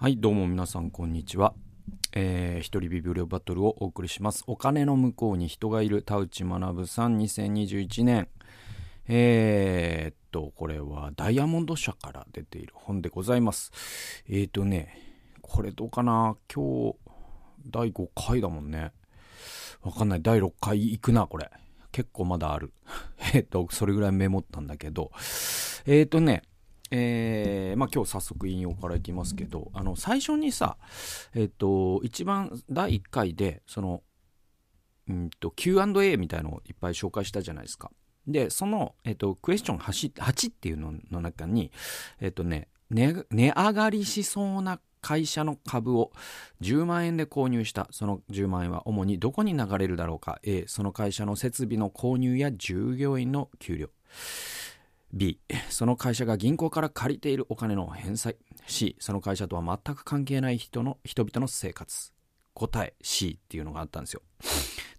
はい、どうも皆さん、こんにちは。えー、一人ビブリオバトルをお送りします。お金の向こうに人がいる田内学さん、2021年。えー、っと、これはダイヤモンド社から出ている本でございます。えーとね、これどうかな？今日、第5回だもんね。わかんない。第6回行くな、これ。結構まだある。えっと、それぐらいメモったんだけど。えーとね、えー、まあ今日早速引用からいきますけど、あの、最初にさ、えっ、と、一番第1回で、その、Q&A みたいのをいっぱい紹介したじゃないですか。で、その、えっ、と、クエスチョン 8, 8っていうのの中に、えっ、とね、値上がりしそうな会社の株を10万円で購入した。その10万円は主にどこに流れるだろうか。A その会社の設備の購入や従業員の給料。B その会社が銀行から借りているお金の返済。C その会社とは全く関係ない人の人々の生活。答え C っていうのがあったんですよ。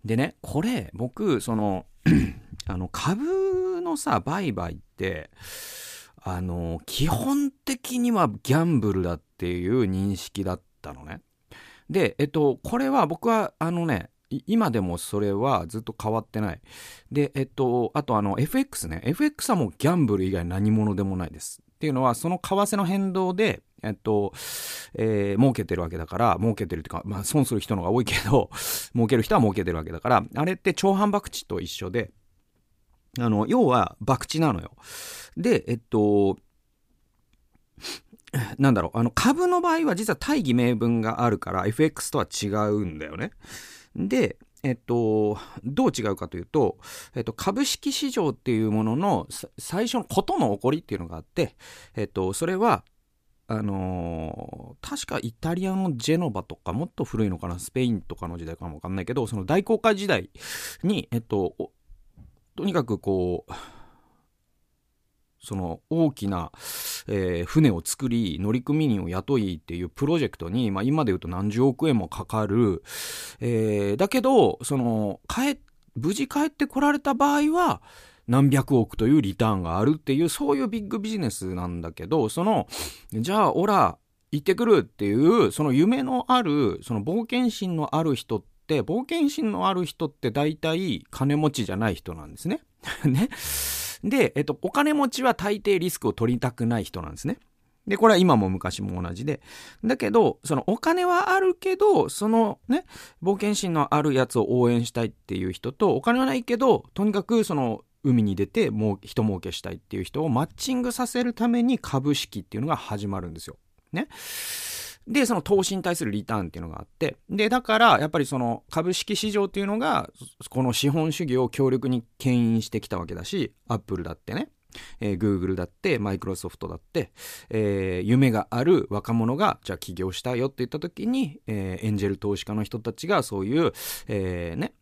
でねこれ僕その あの株のさ売買ってあの基本的にはギャンブルだっていう認識だったのね。でえっとこれは僕はあのね今でもそれはずっと変わってない。で、えっと、あとあの FX ね。FX はもうギャンブル以外何者でもないです。っていうのは、その為替の変動で、えっと、えー、儲けてるわけだから、儲けてるっていうか、まあ損する人のが多いけど、儲ける人は儲けてるわけだから、あれって超反博打と一緒で、あの、要は博打なのよ。で、えっと、なんだろう、あの、株の場合は実は大義名分があるから、FX とは違うんだよね。で、えっと、どう違うかというと、えっと、株式市場っていうものの最初のことの起こりっていうのがあって、えっと、それは、あのー、確かイタリアのジェノバとか、もっと古いのかな、スペインとかの時代かもわかんないけど、その大航海時代に、えっと、とにかくこう、その大きな、えー、船を作り乗組員を雇いっていうプロジェクトに、まあ、今で言うと何十億円もかかる、えー、だけどその帰無事帰ってこられた場合は何百億というリターンがあるっていうそういうビッグビジネスなんだけどそのじゃあオラ行ってくるっていうその夢のあるその冒険心のある人って冒険心のある人って大体金持ちじゃない人なんですね。ね。で、えっと、お金持ちは大抵リスクを取りたくない人なんですね。で、これは今も昔も同じで。だけど、そのお金はあるけど、そのね、冒険心のあるやつを応援したいっていう人と、お金はないけど、とにかくその海に出てもう人儲けしたいっていう人をマッチングさせるために株式っていうのが始まるんですよ。ね。で、その投資に対するリターンっていうのがあって、で、だから、やっぱりその株式市場っていうのが、この資本主義を強力に牽引してきたわけだし、アップルだってね、えー、Google だって、マイクロソフトだって、えー、夢がある若者が、じゃあ起業したよって言った時に、えー、エンジェル投資家の人たちがそういう、えー、ね、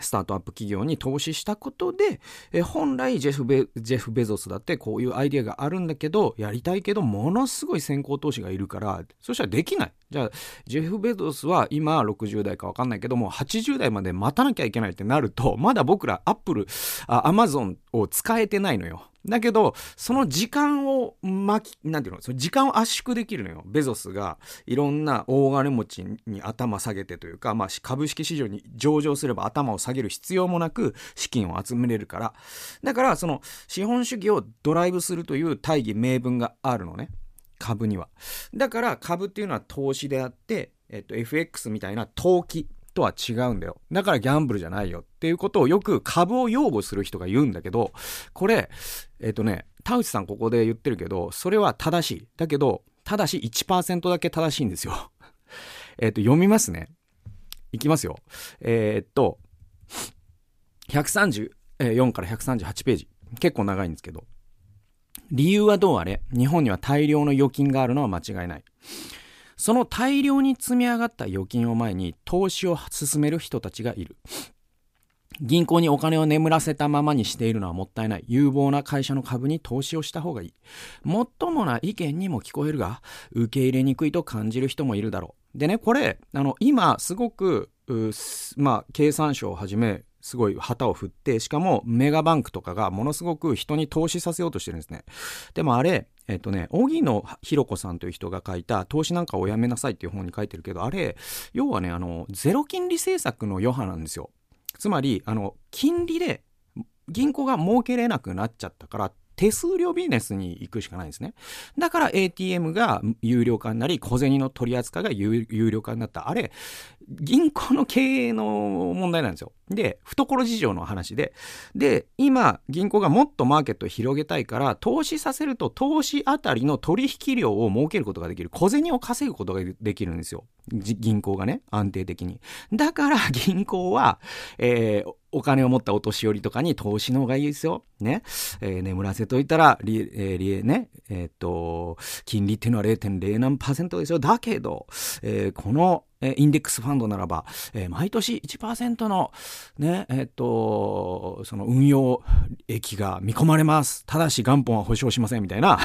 スタートアップ企業に投資したことで、え本来ジェフベ、ジェフ・ベゾスだってこういうアイデアがあるんだけど、やりたいけど、ものすごい先行投資がいるから、そしたらできない。じゃあ、ジェフ・ベゾスは今60代かわかんないけども、80代まで待たなきゃいけないってなると、まだ僕らアップル、アマゾンを使えてないのよ。だけど、その時間を巻き、なんていうの、その時間を圧縮できるのよ。ベゾスがいろんな大金持ちに頭下げてというか、まあ株式市場に上場すれば頭を下げる必要もなく資金を集めれるから。だから、その資本主義をドライブするという大義名分があるのね。株には。だから株っていうのは投資であって、えっと、FX みたいな投機とは違うんだよ。だからギャンブルじゃないよっていうことをよく株を擁護する人が言うんだけど、これ、えっ、とね、田内さんここで言ってるけど、それは正しい。だけど、ただし1%だけ正しいんですよ。えっと、読みますね。いきますよ。えー、っと、134から138ページ。結構長いんですけど。理由はどうあれ、日本には大量の預金があるのは間違いない。その大量に積み上がった預金を前に投資を進める人たちがいる。銀行にお金を眠らせたままにしているのはもったいない。有望な会社の株に投資をした方がいい。もっともな意見にも聞こえるが、受け入れにくいと感じる人もいるだろう。でね、これ、あの、今、すごく、まあ、経産省をはじめ、すごい旗を振って、しかもメガバンクとかがものすごく人に投資させようとしてるんですね。でもあれ、えっとね、荻野博子さんという人が書いた投資なんかをやめなさいっていう本に書いてるけど、あれ、要はね、あの、ゼロ金利政策の余波なんですよ。つまり、あの、金利で銀行が儲けれなくなっちゃったから、手数料ビジネスに行くしかないんですね。だから ATM が有料化になり、小銭の取り扱いが有料化になった。あれ、銀行の経営の問題なんですよ。で、懐事情の話で。で、今、銀行がもっとマーケットを広げたいから、投資させると投資あたりの取引量を設けることができる。小銭を稼ぐことができるんですよ。銀行がね、安定的に。だから銀行は、えー、お金を持ったお年寄りとかに投資の方がいいですよ。ね。えー、眠らせといたら、り、えー、り、ね、えー、っと、金利っていうのは0.0何パーセントですよ。だけど、えー、この、えインデックスファンドならば、え、毎年1%の、ね、えっ、と、その運用益が見込まれます。ただし元本は保証しませんみたいな。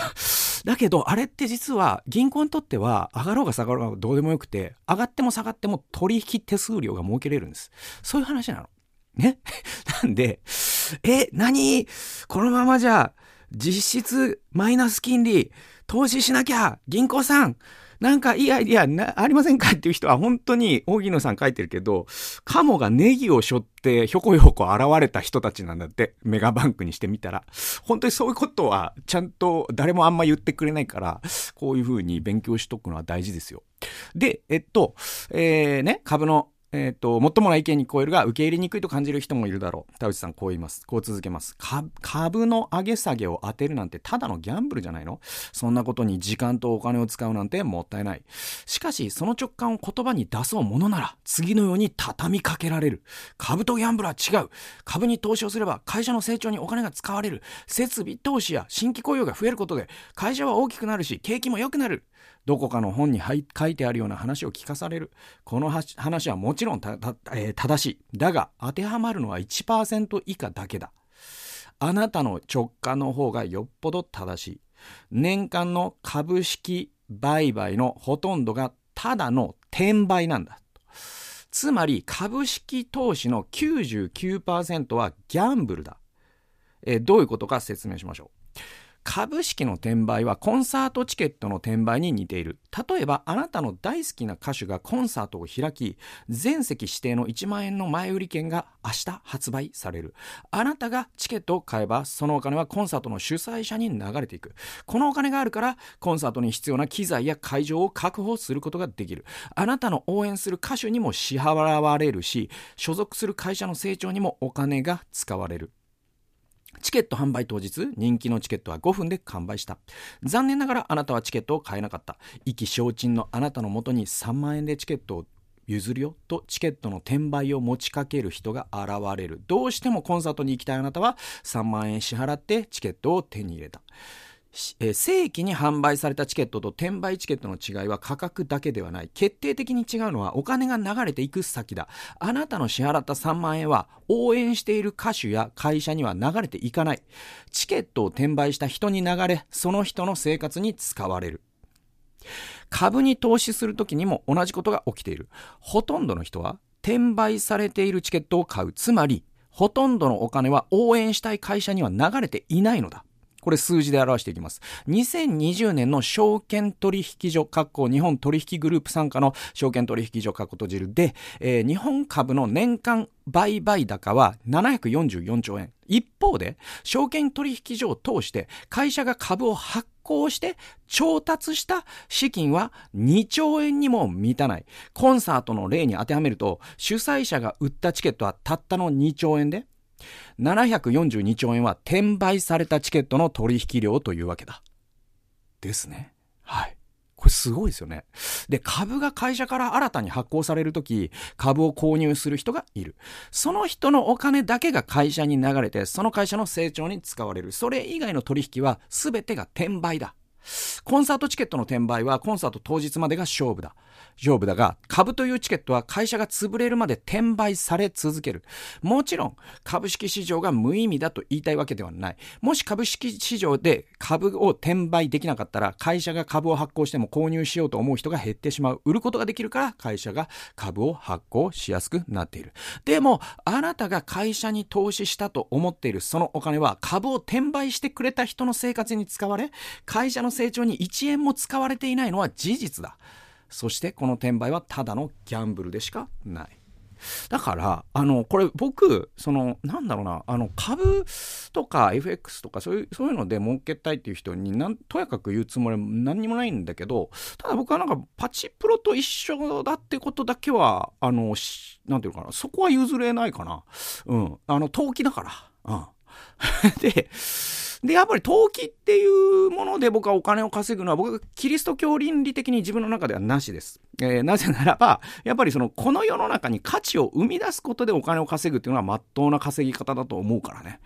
だけど、あれって実は銀行にとっては上がろうが下がろうがどうでもよくて、上がっても下がっても取引手数料が設けれるんです。そういう話なの。ね。なんで、え、何？このままじゃ、実質マイナス金利、投資しなきゃ、銀行さん、なんかいいアイディアなありませんか？っていう人は本当に荻野さん書いてるけど、カモがネギを背負ってひょこひょこ現れた人たちなんだって、メガバンクにしてみたら。本当にそういうことはちゃんと誰もあんま言ってくれないから、こういう風に勉強しとくのは大事ですよ。で、えっと、えー、ね、株のえっ、ー、と、最もな意見に聞こえるが、受け入れにくいと感じる人もいるだろう。田内さん、こう言います。こう続けます。株の上げ下げを当てるなんて、ただのギャンブルじゃないの？そんなことに時間とお金を使うなんてもったいない。しかし、その直感を言葉に出そうものなら、次のように畳みかけられる。株とギャンブルは違う。株に投資をすれば、会社の成長にお金が使われる。設備投資や新規雇用が増えることで、会社は大きくなるし、景気も良くなる。どこかの本に書いてあるような話を聞かされる。この話はもちろんえー、正しい。だが、当てはまるのは1%以下だけだ。あなたの直感の方がよっぽど正しい。年間の株式売買のほとんどがただの転売なんだ。つまり株式投資の99%はギャンブルだ。えー、どういうことか説明しましょう。株式の転売はコンサートチケットの転売に似ている。例えば、あなたの大好きな歌手がコンサートを開き、全席指定の1万円の前売り券が明日発売される。あなたがチケットを買えば、そのお金はコンサートの主催者に流れていく。このお金があるから、コンサートに必要な機材や会場を確保することができる。あなたの応援する歌手にも支払われるし、所属する会社の成長にもお金が使われる。チケット販売当日、人気のチケットは5分で完売した。残念ながらあなたはチケットを買えなかった。意気消沈のあなたのもとに3万円でチケットを譲るよとチケットの転売を持ちかける人が現れる。どうしてもコンサートに行きたいあなたは3万円支払ってチケットを手に入れた。えー、正規に販売されたチケットと転売チケットの違いは価格だけではない。決定的に違うのはお金が流れていく先だ。あなたの支払った3万円は応援している歌手や会社には流れていかない。チケットを転売した人に流れ、その人の生活に使われる。株に投資するときにも同じことが起きている。ほとんどの人は転売されているチケットを買う。つまり、ほとんどのお金は応援したい会社には流れていないのだ。これ数字で表していきます。2020年の証券取引所、括弧日本取引グループ参加の証券取引所、括弧閉じるで、えー、日本株の年間売買高は744兆円。一方で、証券取引所を通して会社が株を発行して調達した資金は2兆円にも満たない。コンサートの例に当てはめると、主催者が売ったチケットはたったの2兆円で、742兆円は転売されたチケットの取引量というわけだ。ですね。はい。これすごいですよね。で、株が会社から新たに発行されるとき、株を購入する人がいる。その人のお金だけが会社に流れて、その会社の成長に使われる。それ以外の取引は全てが転売だ。コンサートチケットの転売はコンサート当日までが勝負だ。勝負だが、株というチケットは会社が潰れるまで転売され続ける。もちろん、株式市場が無意味だと言いたいわけではない。もし株式市場で株を転売できなかったら、会社が株を発行しても購入しようと思う人が減ってしまう。売ることができるから、会社が株を発行しやすくなっている。でも、あなたが会社に投資したと思っているそのお金は、株を転売してくれた人の生活に使われ、会社の成長に1円も使われていないのは事実だ。そしてこの転売はただのギャンブルでしかない。だから、あの、これ僕、その、なんだろうな、あの、株とか FX とかそういう、そういうので儲けたいっていう人になん、とやかく言うつもりは何にもないんだけど、ただ僕はなんか、パチプロと一緒だってことだけは、あの、なんていうかな、そこは譲れないかな。うん。あの、投機だから。うん。で、で、やっぱり投機っていうもので僕はお金を稼ぐのは僕はキリスト教倫理的に自分の中ではなしです。えー、なぜならば、やっぱりその、この世の中に価値を生み出すことでお金を稼ぐっていうのは真っ当な稼ぎ方だと思うからね。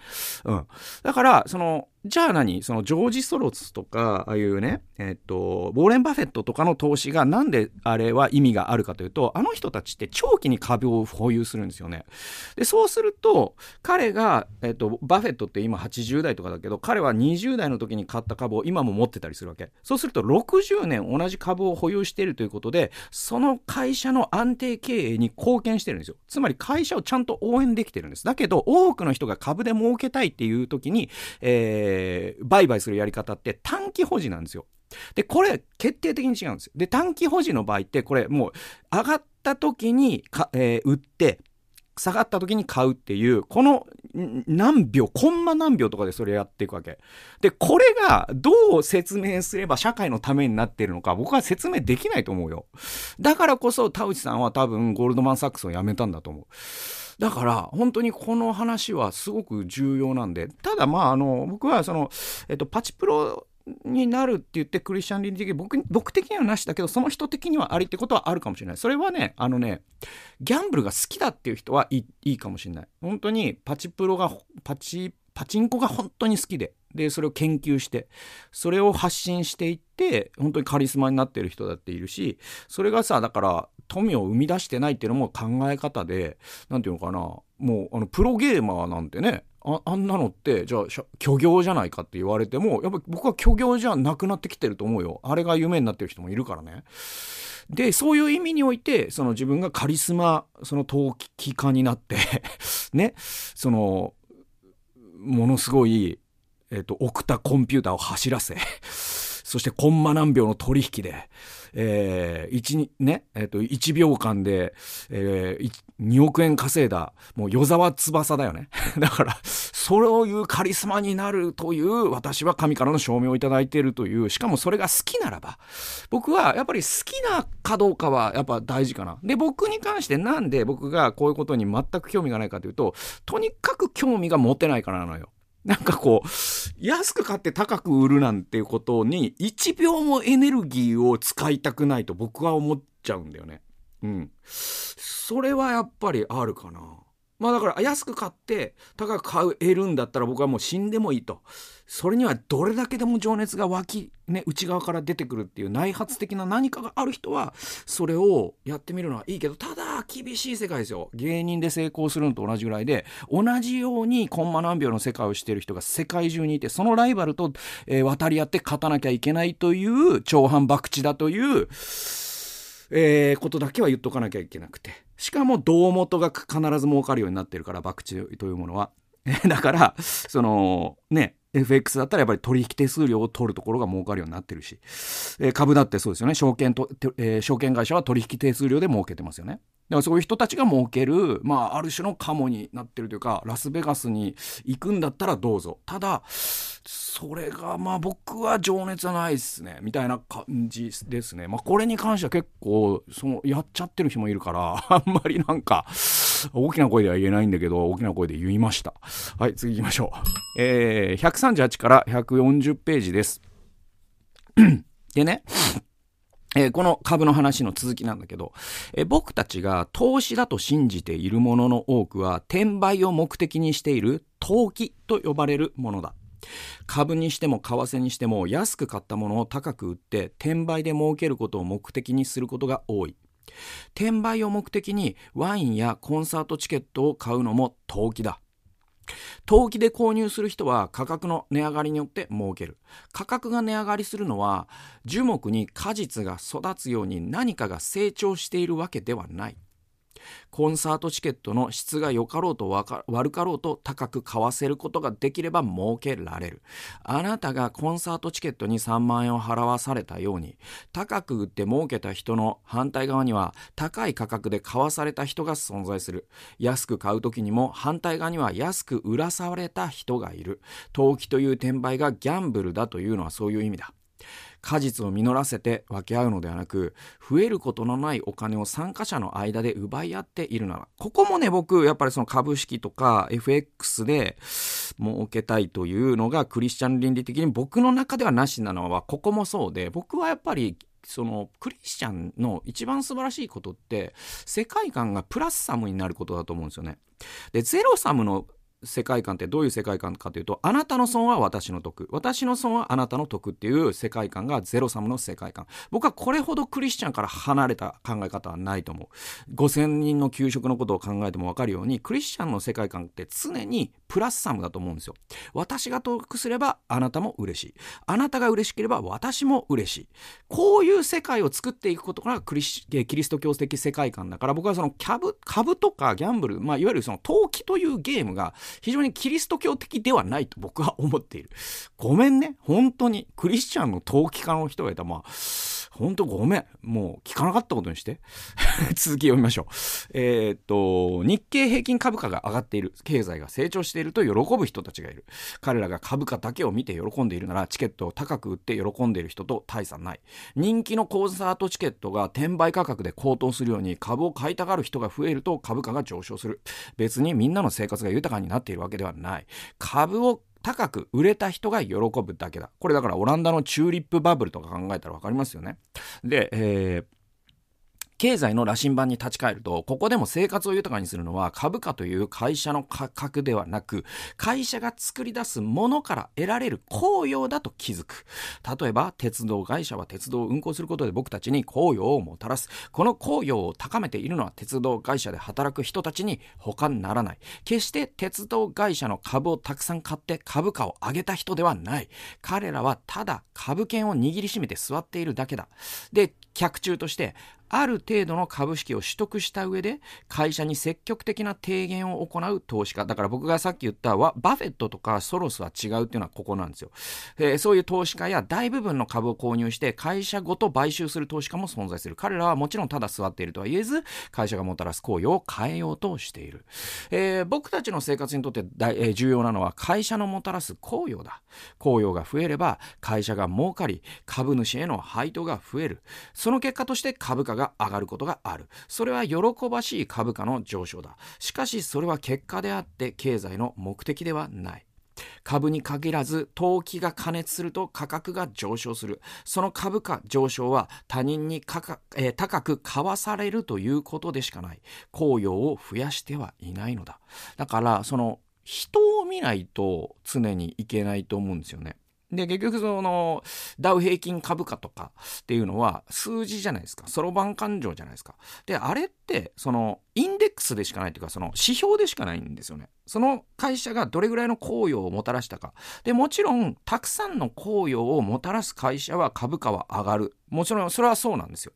うん。だから、その、じゃあ何？そのジョージ・ソロスとか、ああいうね、えっと、ウォーレン・バフェットとかの投資がなんであれは意味があるかというと、あの人たちって長期に株を保有するんですよね。で、そうすると、彼が、えっと、バフェットって今80代とかだけど、彼は20代の時に買った株を今も持ってたりするわけ。そうすると60年同じ株を保有しているということで、その会社の安定経営に貢献してるんですよ。つまり会社をちゃんと応援できてるんです。だけど、多くの人が株で儲けたいっていう時に、えー、売買するやり方って短期保持なんですよ。で、これ、決定的に違うんですよ。で、短期保持の場合って、これ、もう、上がった時にか、えー、売って、下がった時に買うっていう、この何秒、コンマ何秒とかでそれやっていくわけ。で、これがどう説明すれば社会のためになっているのか、僕は説明できないと思うよ。だからこそ、田内さんは多分ゴールドマンサックスを辞めたんだと思う。だから本当にこの話はすごく重要なんでただまああの僕はその、えっと、パチプロになるって言ってクリスチャン倫理的僕僕的にはなしだけどその人的にはありってことはあるかもしれない。それはねあのねギャンブルが好きだっていう人はいいいいかもしれない。本当にパチプロがパチパチンコが本当に好きで。でそれを研究してそれを発信していって本当にカリスマになってる人だっているしそれがさだから富を生み出してないっていうのも考え方で何て言うのかなもうあのプロゲーマーなんてねああんなのってじゃあ虚業じゃないかって言われてもやっぱ僕は虚業じゃなくなってきてると思うよ。あれが夢になってる人もいるからね。でそういう意味においてその自分がカリスマその陶器家になって ねそのものすごいえっ、ー、と、オクタコンピューターを走らせ そしてコンマ何秒の取引で、えー、1、ね、えっ、ー、と、1秒間で、えー、2億円稼いだ、もう与沢翼だよね。だから、そういうカリスマになるという、私は神からの証明をいただいているという、しかもそれが好きならば、僕はやっぱり好きなかどうかはやっぱ大事かな。で、僕に関してなんで僕がこういうことに全く興味がないかというと、とにかく興味が持てないからなのよ。なんかこう、安く買って高く売るなんていうことに、1秒もエネルギーを使いたくないと僕は思っちゃうんだよね。うん。それはやっぱりあるかな。まあだから安く買って高く買えるんだったら僕はもう死んでもいいと。それにはどれだけでも情熱が湧き、ね、内側から出てくるっていう内発的な何かがある人はそれをやってみるのはいいけどただ厳しい世界ですよ芸人で成功するのと同じぐらいで同じようにコンマ何秒の世界をしている人が世界中にいてそのライバルと、え、渡り合って勝たなきゃいけないという長反博打だというえー、ことだけは言っとかなきゃいけなくて。しかも胴元が必ず儲かるようになってるから、博打というものは。だから、その、ね、FX だったらやっぱり取引手数料を取るところが儲かるようになってるし、えー、株だってそうですよね。証券と、えー、証券会社は取引手数料で儲けてますよね。だからそういう人たちが儲ける、まあ、ある種のカモになってるというか、ラスベガスに行くんだったらどうぞ。ただ、それが、まあ僕は情熱はないですね。みたいな感じですね。まあこれに関しては結構、その、やっちゃってる人もいるから、あんまりなんか、大きな声では言えないんだけど、大きな声で言いました。はい、次行きましょう。えー、138から140ページです。でね、えー、この株の話の続きなんだけど、えー、僕たちが投資だと信じているものの多くは、転売を目的にしている投機と呼ばれるものだ。株にしても為替にしても安く買ったものを高く売って転売で儲けることを目的にすることが多い。転売を目的にワインやコンサートチケットを買うのも投機だ。投機で購入する人は価格の値上がりによって儲ける。価格が値上がりするのは樹木に果実が育つように何かが成長しているわけではない。コンサートチケットの質が良かろうと悪かろうと高く買わせることができれば儲けられる。あなたがコンサートチケットに3万円を払わされたように、高く売って儲けた人の反対側には高い価格で買わされた人が存在する。安く買う時にも反対側には安く売らされた人がいる。投機という転売がギャンブルだというのはそういう意味だ。果実を実らせて分け合うのではなく増えることのないお金を参加者の間で奪い合っているならここもね僕やっぱりその株式とか FX で儲けたいというのがクリスチャン倫理的に僕の中ではなしなのはここもそうで僕はやっぱりそのクリスチャンの一番素晴らしいことって世界観がプラスサムになることだと思うんですよね。でゼロサムの世界観ってどういう世界観かというと、あなたの損は私の得。私の損はあなたの得っていう世界観がゼロサムの世界観。僕はこれほどクリスチャンから離れた考え方はないと思う。5000人の給食のことを考えてもわかるように、クリスチャンの世界観って常にプラスサムだと思うんですよ。私が得すればあなたも嬉しい。あなたが嬉しければ私も嬉しい。こういう世界を作っていくことがクリスキリスト教的世界観だから、僕はそのキャブ、株とかギャンブル、まあ、いわゆるその投機というゲームが非常にキリスト教的ではないと僕は思っている。ごめんね。本当に。クリスチャンの陶器家の人がいた、まあ、本当ごめん。もう聞かなかったことにして。続き読みましょう。えー、っと、日経平均株価が上がっている。経済が成長していると喜ぶ人たちがいる。彼らが株価だけを見て喜んでいるなら、チケットを高く売って喜んでいる人と大差ない。人気のコンサートチケットが転売価格で高騰するように株を買いたがる人が増えると株価が上昇する。別にみんなの生活が豊かになっているわけではない。株を高く売れた人が喜ぶだけだ。これだからオランダのチューリップバブルとか考えたら分かりますよね。で、えー経済の羅針盤に立ち返ると、ここでも生活を豊かにするのは株価という会社の価格ではなく、会社が作り出すものから得られる効用だと気づく。例えば、鉄道会社は鉄道を運行することで僕たちに効用をもたらす。この効用を高めているのは鉄道会社で働く人たちに他ならない。決して鉄道会社の株をたくさん買って株価を上げた人ではない。彼らはただ株券を握りしめて座っているだけだ。で、客中としてある程度の株式を取得した上で会社に積極的な提言を行う投資家。だから僕がさっき言ったバフェットとかソロスは違うっていうのはここなんですよ、えー、そういう投資家や大部分の株を購入して会社ごと買収する投資家も存在する。彼らはもちろんただ座っているとは言えず会社がもたらす行為を変えようとしている、えー、僕たちの生活にとって大、えー、重要なのは会社のもたらす効用だ。効用が増えれば会社が儲かり株主への配当が増える。その結果として株価がが上がることがある。それは喜ばしい株価の上昇だ。しかしそれは結果であって経済の目的ではない。株に限らず投機が加熱すると価格が上昇するその株価上昇は他人にかえー、高く買わされるということでしかない効用を増やしてはいないのだだからその人を見ないと常にいけないと思うんですよねで、結局その、ダウ平均株価とかっていうのは数字じゃないですか。そろばん勘定じゃないですか。で、あれって、その、インデックスでしかないというか、その指標でしかないんですよね。その会社がどれぐらいの効用をもたらしたか。で、もちろん、たくさんの効用をもたらす会社は株価は上がる。もちろん、それはそうなんですよ。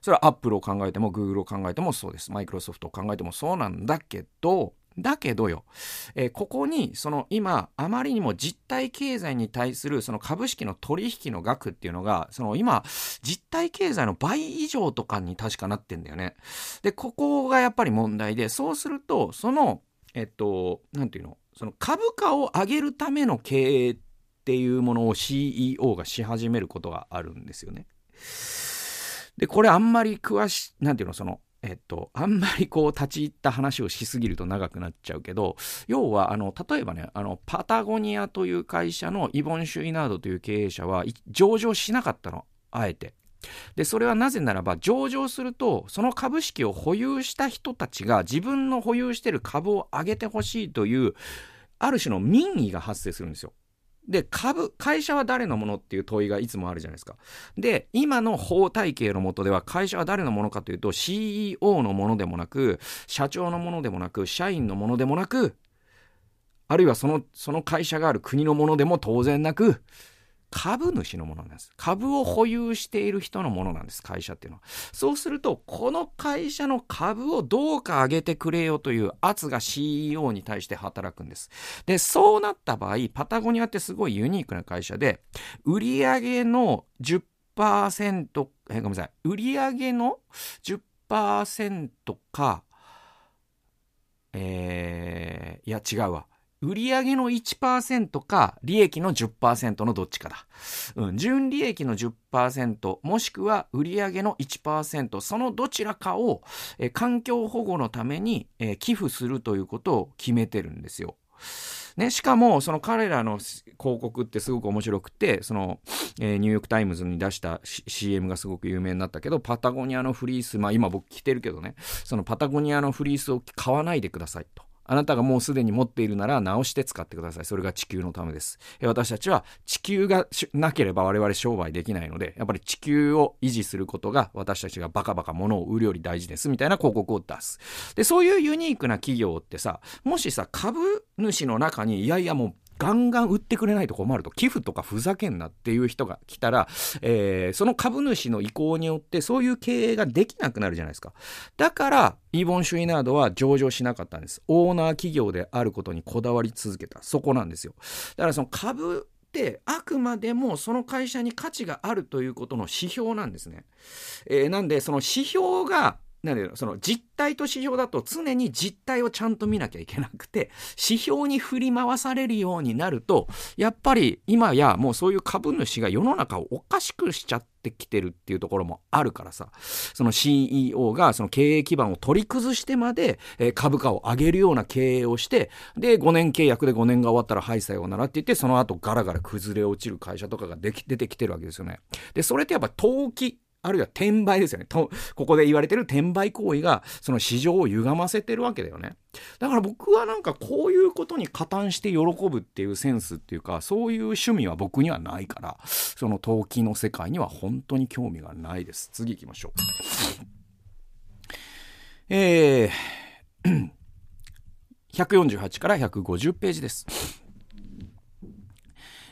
それはアップルを考えても、グーグルを考えてもそうです。マイクロソフトを考えてもそうなんだけど、だけどよ、えー、ここにその今あまりにも実体経済に対するその株式の取引の額っていうのがその今実体経済の倍以上とかに確かなってんだよね。でここがやっぱり問題でそうするとそのえっと何ていうのその株価を上げるための経営っていうものを CEO がし始めることがあるんですよね。でこれあんまり詳しい何ていうのそのえっと、あんまりこう立ち入った話をしすぎると長くなっちゃうけど、要は、あの、例えばね、あの、パタゴニアという会社のイボン・シュイナードという経営者は上場しなかったの。あえて。で、それはなぜならば、上場すると、その株式を保有した人たちが自分の保有している株を上げてほしいという、ある種の民意が発生するんですよ。で、株、会社は誰のものっていう問いがいつもあるじゃないですか。で、今の法体系のもとでは会社は誰のものかというと CEO のものでもなく、社長のものでもなく、社員のものでもなく、あるいはその、その会社がある国のものでも当然なく、株主のものなんです。株を保有している人のものなんです、会社っていうのは。そうすると、この会社の株をどうか上げてくれよという圧が CEO に対して働くんです。で、そうなった場合、パタゴニアってすごいユニークな会社で、売上の10%、えごめんなさい、売上の10%か、えー、いや違うわ。売上の1%か、利益の10%のどっちかだ。うん、純利益の10%、もしくは売上の1%、そのどちらかを、え環境保護のために、え寄付するということを決めてるんですよ。ね、しかも、その彼らの広告ってすごく面白くて、その、えー、ニューヨークタイムズに出した CM がすごく有名になったけど、パタゴニアのフリース、まあ今僕着てるけどね、そのパタゴニアのフリースを買わないでくださいと。あなたがもうすでに持っているなら直して使ってください。それが地球のためです。私たちは地球がなければ我々商売できないので、やっぱり地球を維持することが私たちがバカバカ物を売るより大事ですみたいな広告を出す。で、そういうユニークな企業ってさ、もしさ、株主の中に、いやいやもうガンガン売ってくれないと困ると、寄付とかふざけんなっていう人が来たら、えー、その株主の意向によってそういう経営ができなくなるじゃないですか。だから、イーボン・シュイナードは上場しなかったんです。オーナー企業であることにこだわり続けた。そこなんですよ。だからその株ってあくまでもその会社に価値があるということの指標なんですね。えー、なんでその指標がなんだろその実態と指標だと常に実態をちゃんと見なきゃいけなくて、指標に振り回されるようになると、やっぱり今やもうそういう株主が世の中をおかしくしちゃってきてるっていうところもあるからさ、その CEO がその経営基盤を取り崩してまで、え株価を上げるような経営をして、で、5年契約で5年が終わったら、はい、さようならって言って、その後ガラガラ崩れ落ちる会社とかができ出てきてるわけですよね。で、それってやっぱ投機あるいは転売ですよね。と、ここで言われてる転売行為が、その市場を歪ませてるわけだよね。だから僕はなんかこういうことに加担して喜ぶっていうセンスっていうか、そういう趣味は僕にはないから、その投機の世界には本当に興味がないです。次行きましょう。えー、148から150ページです。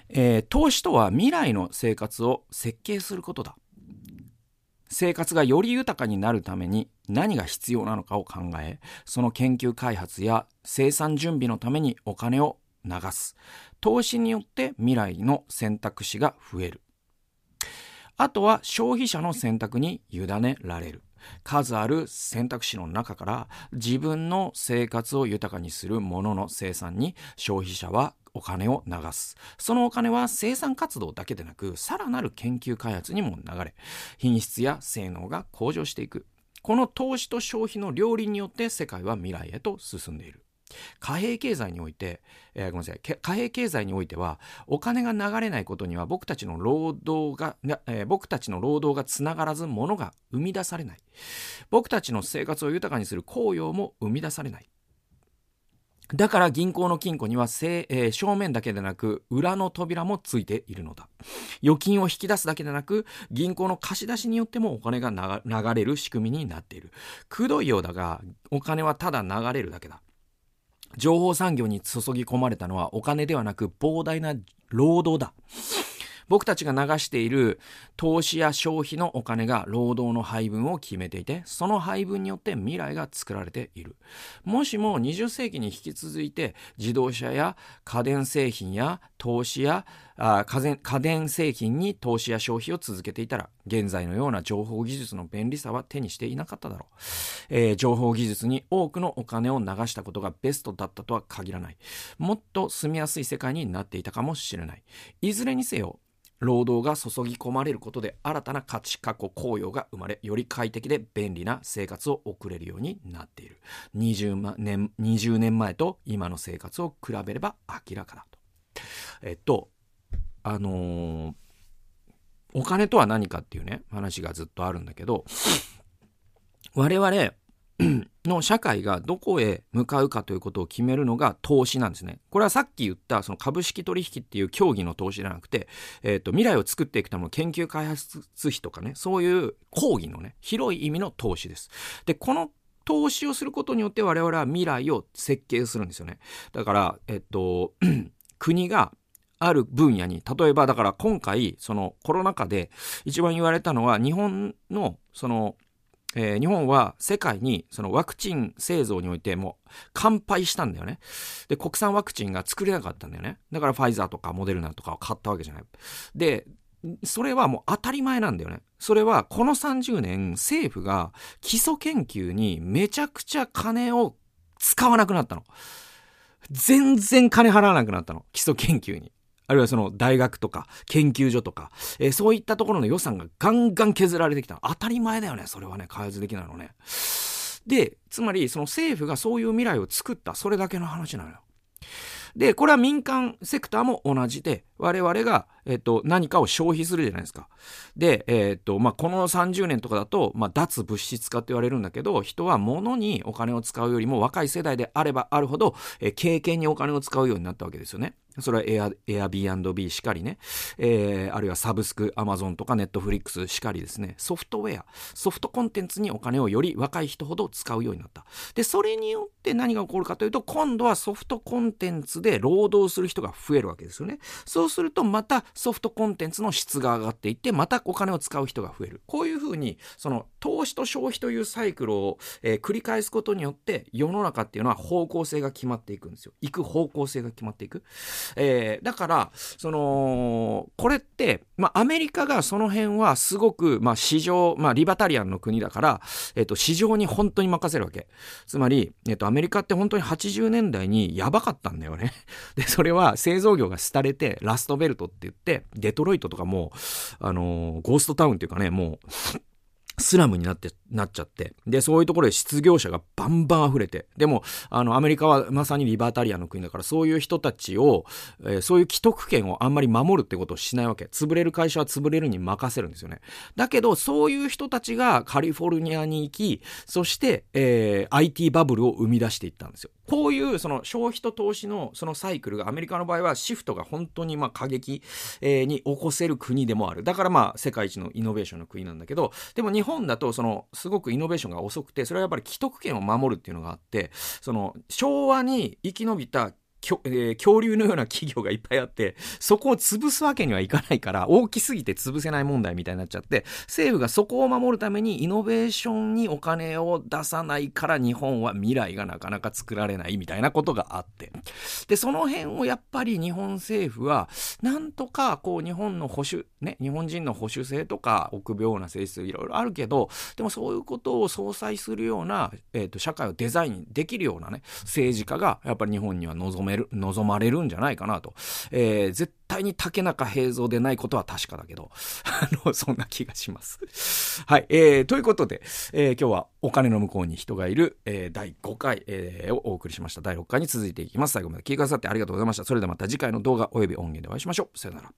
えー、投資とは未来の生活を設計することだ。生活がより豊かになるために何が必要なのかを考え、その研究開発や生産準備のためにお金を流す。投資によって未来の選択肢が増える。あとは消費者の選択に委ねられる。数ある選択肢の中から自分の生活を豊かにするものの生産に消費者はお金を流す。そのお金は生産活動だけでなく、さらなる研究開発にも流れ、品質や性能が向上していく。この投資と消費の両輪によって世界は未来へと進んでいる。貨幣経済において、えー、ごめんなさい、貨幣経済においては、お金が流れないことには僕たちの労働が、えー、僕たちの労働がつながらず物が生み出されない。僕たちの生活を豊かにする紅葉も生み出されない。だから銀行の金庫には、えー、正面だけでなく裏の扉もついているのだ。預金を引き出すだけでなく銀行の貸し出しによってもお金が流れる仕組みになっている。くどいようだがお金はただ流れるだけだ。情報産業に注ぎ込まれたのはお金ではなく膨大な労働だ。僕たちが流している投資や消費のお金が労働の配分を決めていて、その配分によって未来が作られている。もしも20世紀に引き続いて自動車や家電製品や投資やあ家電製品に投資や消費を続けていたら、現在のような情報技術の便利さは手にしていなかっただろう。えー、情報技術に多くのお金を流したことがベストだったとは限らない。もっと住みやすい世界になっていたかもしれない。いずれにせよ、労働が注ぎ込まれることで新たな価値過去効用が生まれより快適で便利な生活を送れるようになっている 20, 年20年前と今の生活を比べれば明らかだとえっとあのー、お金とは何かっていうね話がずっとあるんだけど我々 の社会がどこへ向かうかということを決めるのが投資なんですね。これはさっき言ったその株式取引っていう競技の投資じゃなくて、えっ、と、未来を作っていくための研究開発費とかね、そういう講義のね、広い意味の投資です。で、この投資をすることによって我々は未来を設計するんですよね。だから、えっと、国がある分野に、例えばだから今回、そのコロナ禍で一番言われたのは日本のそのえー、日本は世界にそのワクチン製造においても乾杯したんだよね。で、国産ワクチンが作れなかったんだよね。だからファイザーとかモデルナとかを買ったわけじゃない。で、それはもう当たり前なんだよね。それはこの30年政府が基礎研究にめちゃくちゃ金を使わなくなったの。全然金払わなくなったの。基礎研究に。あるいはその大学とか研究所とか、えー、そういったところの予算がガンガン削られてきた。当たり前だよね、それはね、開発できないのね。で、つまりその政府がそういう未来を作った、それだけの話なのよ。で、これは民間セクターも同じで、我々が、えっと、何かを消費するじゃないですか。で、えっと、まあ、この30年とかだと、まあ、脱物質化って言われるんだけど、人は物にお金を使うよりも若い世代であればあるほど、え経験にお金を使うようになったわけですよね。それはエア、エア B&B しかりね、えー、あるいはサブスク、アマゾンとかネットフリックスしかりですね、ソフトウェア、ソフトコンテンツにお金をより若い人ほど使うようになった。で、それによって何が起こるかというと、今度はソフトコンテンツで労働する人が増えるわけですよね。そうすると、またソフトコンテンツの質が上がっていって、またお金を使う人が増える。こういうふうに、その投資と消費というサイクルを、えー、繰り返すことによって、世の中っていうのは方向性が決まっていくんですよ。行く方向性が決まっていく。えー、だから、その、これって、まあ、アメリカがその辺はすごく、まあ、市場、まあ、リバタリアンの国だから、えっ、と、市場に本当に任せるわけ。つまり、えっ、と、アメリカって本当に80年代にやばかったんだよね。で、それは製造業が廃れて、ラストベルトって言って、デトロイトとかも、あのー、ゴーストタウンっていうかね、もう スラムになって、なっちゃって。で、そういうところで失業者がバンバン溢れて。でも、あの、アメリカはまさにリバータリアンの国だから、そういう人たちを、えー、そういう既得権をあんまり守るってことをしないわけ。潰れる会社は潰れるに任せるんですよね。だけど、そういう人たちがカリフォルニアに行き、そして、えー、IT バブルを生み出していったんですよ。こういうその消費と投資のそのサイクルがアメリカの場合はシフトが本当にまあ過激、え、に起こせる国でもある。だからまあ世界一のイノベーションの国なんだけど、でも日本だとそのすごくイノベーションが遅くて、それはやっぱり既得権を守るっていうのがあって、その昭和に生き延びたえー、恐竜のような企業がいっぱいあって、そこを潰すわけにはいかないから、大きすぎて潰せない問題みたいになっちゃって、政府がそこを守るためにイノベーションにお金を出さないから日本は未来がなかなか作られないみたいなことがあって。で、その辺をやっぱり日本政府は、なんとかこう日本の保守、ね、日本人の保守性とか臆病な性質いろいろあるけど、でもそういうことを相殺するような、えっ、ー、と、社会をデザインできるようなね、政治家がやっぱり日本には望めめる、望まれるんじゃないかなと。えー、絶対に竹中平蔵でないことは確かだけど、あの、そんな気がします。はい、えー、ということで、えー、今日はお金の向こうに人がいる、えー、第5回、えー、をお送りしました。第6回に続いていきます。最後まで聞いてくださってありがとうございました。それではまた次回の動画及び音源でお会いしましょう。さよなら。